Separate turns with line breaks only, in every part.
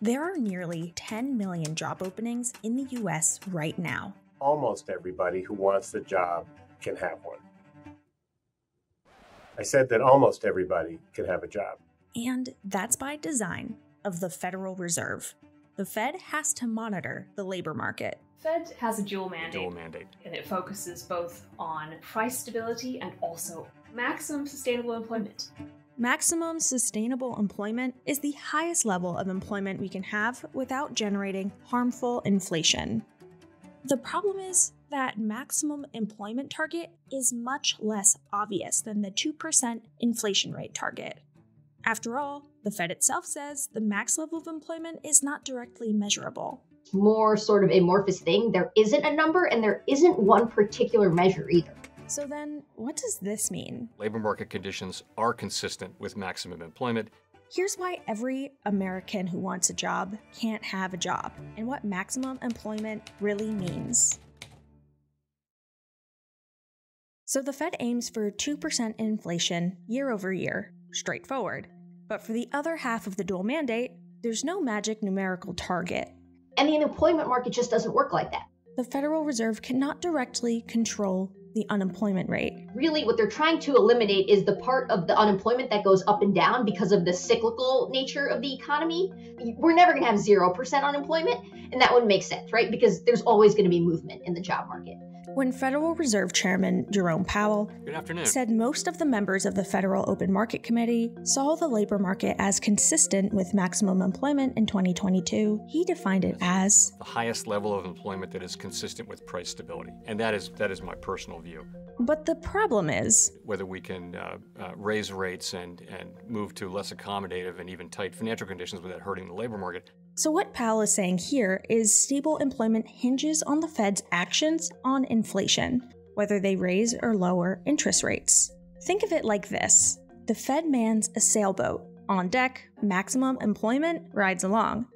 There are nearly 10 million job openings in the US right now.
Almost everybody who wants the job can have one. I said that almost everybody can have a job.
And that's by design of the Federal Reserve. The Fed has to monitor the labor market.
Fed has a dual mandate,
Dual mandate.
and it focuses both on price stability and also maximum sustainable employment.
Maximum sustainable employment is the highest level of employment we can have without generating harmful inflation. The problem is that maximum employment target is much less obvious than the 2% inflation rate target. After all, the Fed itself says the max level of employment is not directly measurable.
more sort of amorphous thing. There isn't a number and there isn't one particular measure either.
So then, what does this mean?
Labor market conditions are consistent with maximum employment.
Here's why every American who wants a job can't have a job, and what maximum employment really means. So, the Fed aims for 2% inflation year over year, straightforward. But for the other half of the dual mandate, there's no magic numerical target.
And the unemployment market just doesn't work like that.
The Federal Reserve cannot directly control the unemployment rate.
Really, what they're trying to eliminate is the part of the unemployment that goes up and down because of the cyclical nature of the economy. We're never going to have 0% unemployment, and that wouldn't make sense, right? Because there's always going to be movement in the job market.
When Federal Reserve Chairman Jerome Powell said most of the members of the Federal Open Market Committee saw the labor market as consistent with maximum employment in 2022, he defined it as
the highest level of employment that is consistent with price stability. And that is that is my personal view.
But the problem is,
Whether we can uh, uh, raise rates and, and move to less accommodative and even tight financial conditions without hurting the labor market,
so what Powell is saying here is stable employment hinges on the Fed's actions on inflation, whether they raise or lower interest rates. Think of it like this the Fed mans a sailboat. On deck, maximum employment rides along.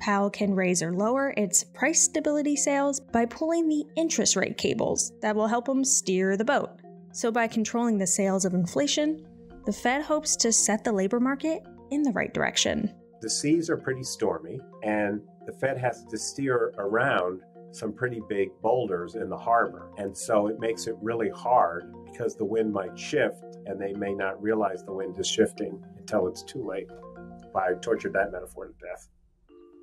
Powell can raise or lower its price stability sails by pulling the interest rate cables that will help him steer the boat. So, by controlling the sails of inflation, the Fed hopes to set the labor market in the right direction.
The seas are pretty stormy, and the Fed has to steer around some pretty big boulders in the harbor. And so it makes it really hard because the wind might shift and they may not realize the wind is shifting until it's too late. I tortured that metaphor to death.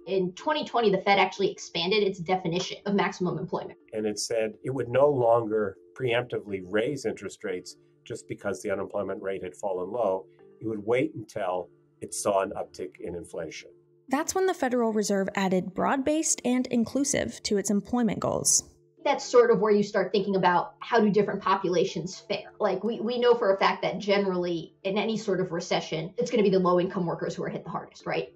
In 2020, the Fed actually expanded its definition of maximum employment.
And it said it would no longer preemptively raise interest rates just because the unemployment rate had fallen low. It would wait until it saw an uptick in inflation.
That's when the Federal Reserve added broad based and inclusive to its employment goals.
That's sort of where you start thinking about how do different populations fare. Like we, we know for a fact that generally in any sort of recession, it's going to be the low income workers who are hit the hardest, right?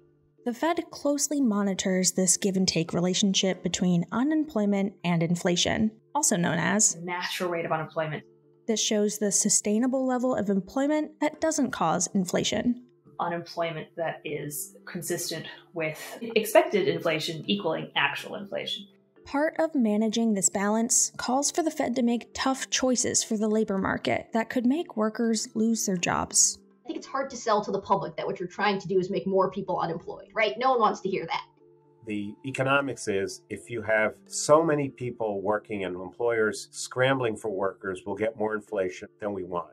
The Fed closely monitors this give and take relationship between unemployment and inflation, also known as
The natural rate of unemployment.
This shows the sustainable level of employment that doesn't cause inflation.
Unemployment that is consistent with expected inflation equaling actual inflation.
Part of managing this balance calls for the Fed to make tough choices for the labor market that could make workers lose their jobs.
I think it's hard to sell to the public that what you're trying to do is make more people unemployed, right? No one wants to hear that.
The economics is if you have so many people working and employers scrambling for workers, we'll get more inflation than we want.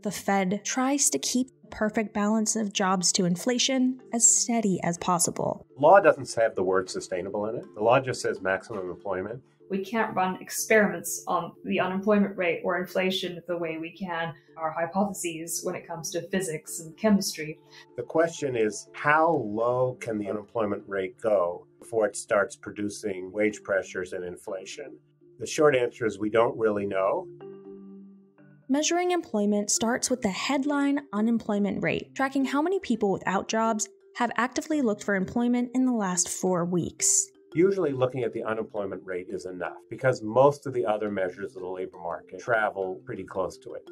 The Fed tries to keep the perfect balance of jobs to inflation as steady as possible.
Law doesn't have the word sustainable in it. The law just says maximum employment.
We can't run experiments on the unemployment rate or inflation the way we can our hypotheses when it comes to physics and chemistry.
The question is how low can the unemployment rate go before it starts producing wage pressures and inflation? The short answer is we don't really know.
Measuring employment starts with the headline unemployment rate, tracking how many people without jobs have actively looked for employment in the last four weeks.
Usually, looking at the unemployment rate is enough because most of the other measures of the labor market travel pretty close to it.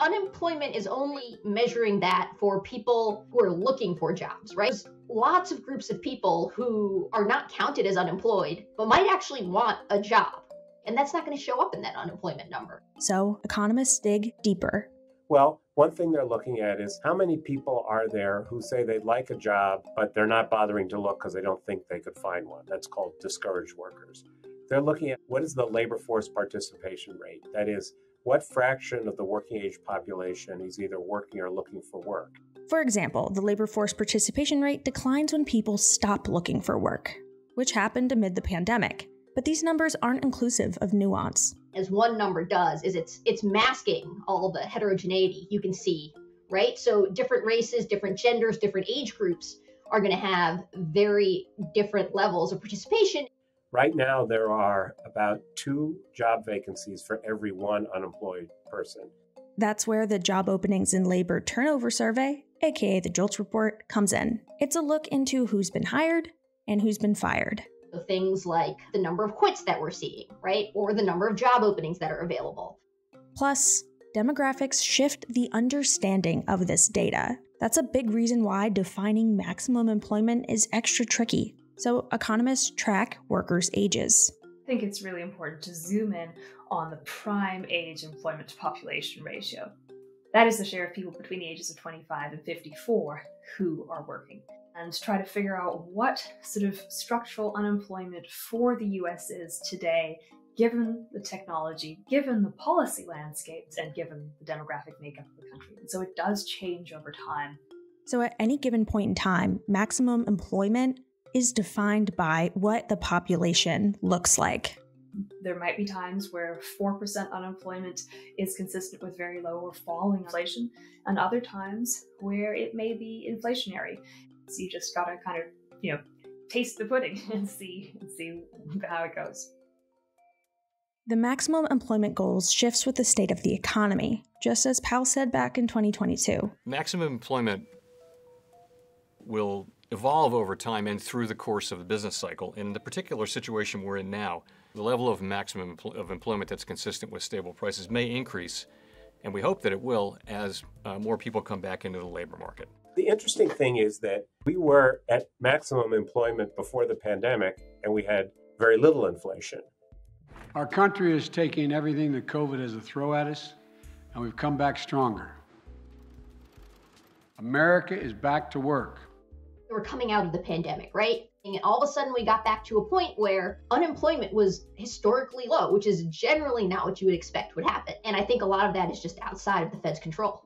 Unemployment is only measuring that for people who are looking for jobs, right? There's lots of groups of people who are not counted as unemployed, but might actually want a job. And that's not going to show up in that unemployment number.
So, economists dig deeper.
Well, one thing they're looking at is how many people are there who say they'd like a job, but they're not bothering to look because they don't think they could find one. That's called discouraged workers. They're looking at what is the labor force participation rate? That is, what fraction of the working age population is either working or looking for work?
For example, the labor force participation rate declines when people stop looking for work, which happened amid the pandemic. But these numbers aren't inclusive of nuance
as one number does is it's it's masking all the heterogeneity you can see right? So different races different genders different age groups are going to have very different levels of participation.
Right now there are about two job vacancies for every one unemployed person.
That's where the job openings and labor turnover survey aka the JOLTS report comes in. It's a look into who's been hired and who's been fired.
so things like the number of quits that we're seeing, right? Or the number of job openings that are available.
Plus, demographics shift the understanding of this data. That's a big reason why defining maximum employment is extra tricky. So, economists track workers' ages.
I think it's really important to zoom in on the prime age employment to population ratio. That is the share of people between the ages of 25 and 54 who are working and try to figure out what sort of structural unemployment for the US is today, given the technology, given the policy landscapes, and given the demographic makeup of the country. And so it does change over time.
So, at any given point in time, maximum employment is defined by what the population looks like.
There might be times where 4% unemployment is consistent with very low or falling inflation, and other times where it may be inflationary. So you just gotta kind of, you know, taste the pudding and see and see how it goes.
The maximum employment goals shifts with the state of the economy, just as Powell said back in 2022.
Maximum employment will evolve over time and through the course of the business cycle. In the particular situation we're in now, the level of maximum empl- of employment that's consistent with stable prices may increase, and we hope that it will as uh, more people come back into the labor market.
The interesting thing is that we were at maximum employment before the pandemic and we had very little inflation.
Our country is taking everything that COVID has to throw at us, and we've come back stronger. America is back to work.
We're coming out of the pandemic, right? And all of a sudden, we got back to a point where unemployment was historically low, which is generally not what you would expect would happen. And I think a lot of that is just outside of the Fed's control.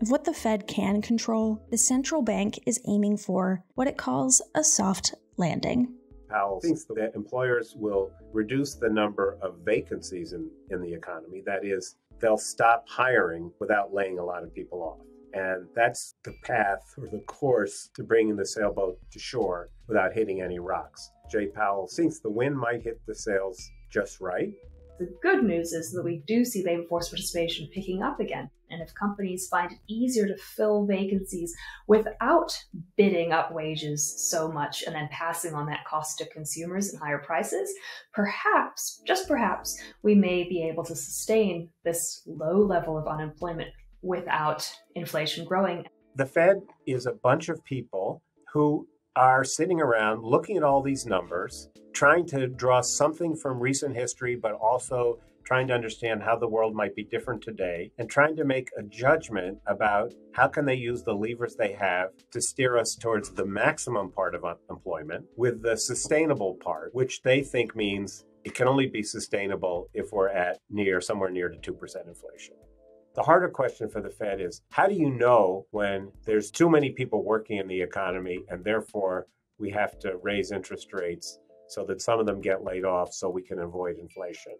Of what the Fed can control, the central bank is aiming for what it calls a soft landing.
Powell thinks that employers will reduce the number of vacancies in, in the economy. That is, they'll stop hiring without laying a lot of people off. And that's the path or the course to bringing the sailboat to shore without hitting any rocks. Jay Powell thinks the wind might hit the sails just right,
the good news is that we do see labor force participation picking up again. And if companies find it easier to fill vacancies without bidding up wages so much and then passing on that cost to consumers in higher prices, perhaps, just perhaps, we may be able to sustain this low level of unemployment without inflation growing.
The Fed is a bunch of people who are sitting around looking at all these numbers, trying to draw something from recent history, but also trying to understand how the world might be different today and trying to make a judgment about how can they use the levers they have to steer us towards the maximum part of employment with the sustainable part which they think means it can only be sustainable if we're at near somewhere near to 2% inflation the harder question for the Fed is how do you know when there's too many people working in the economy and therefore we have to raise interest rates so that some of them get laid off so we can avoid inflation?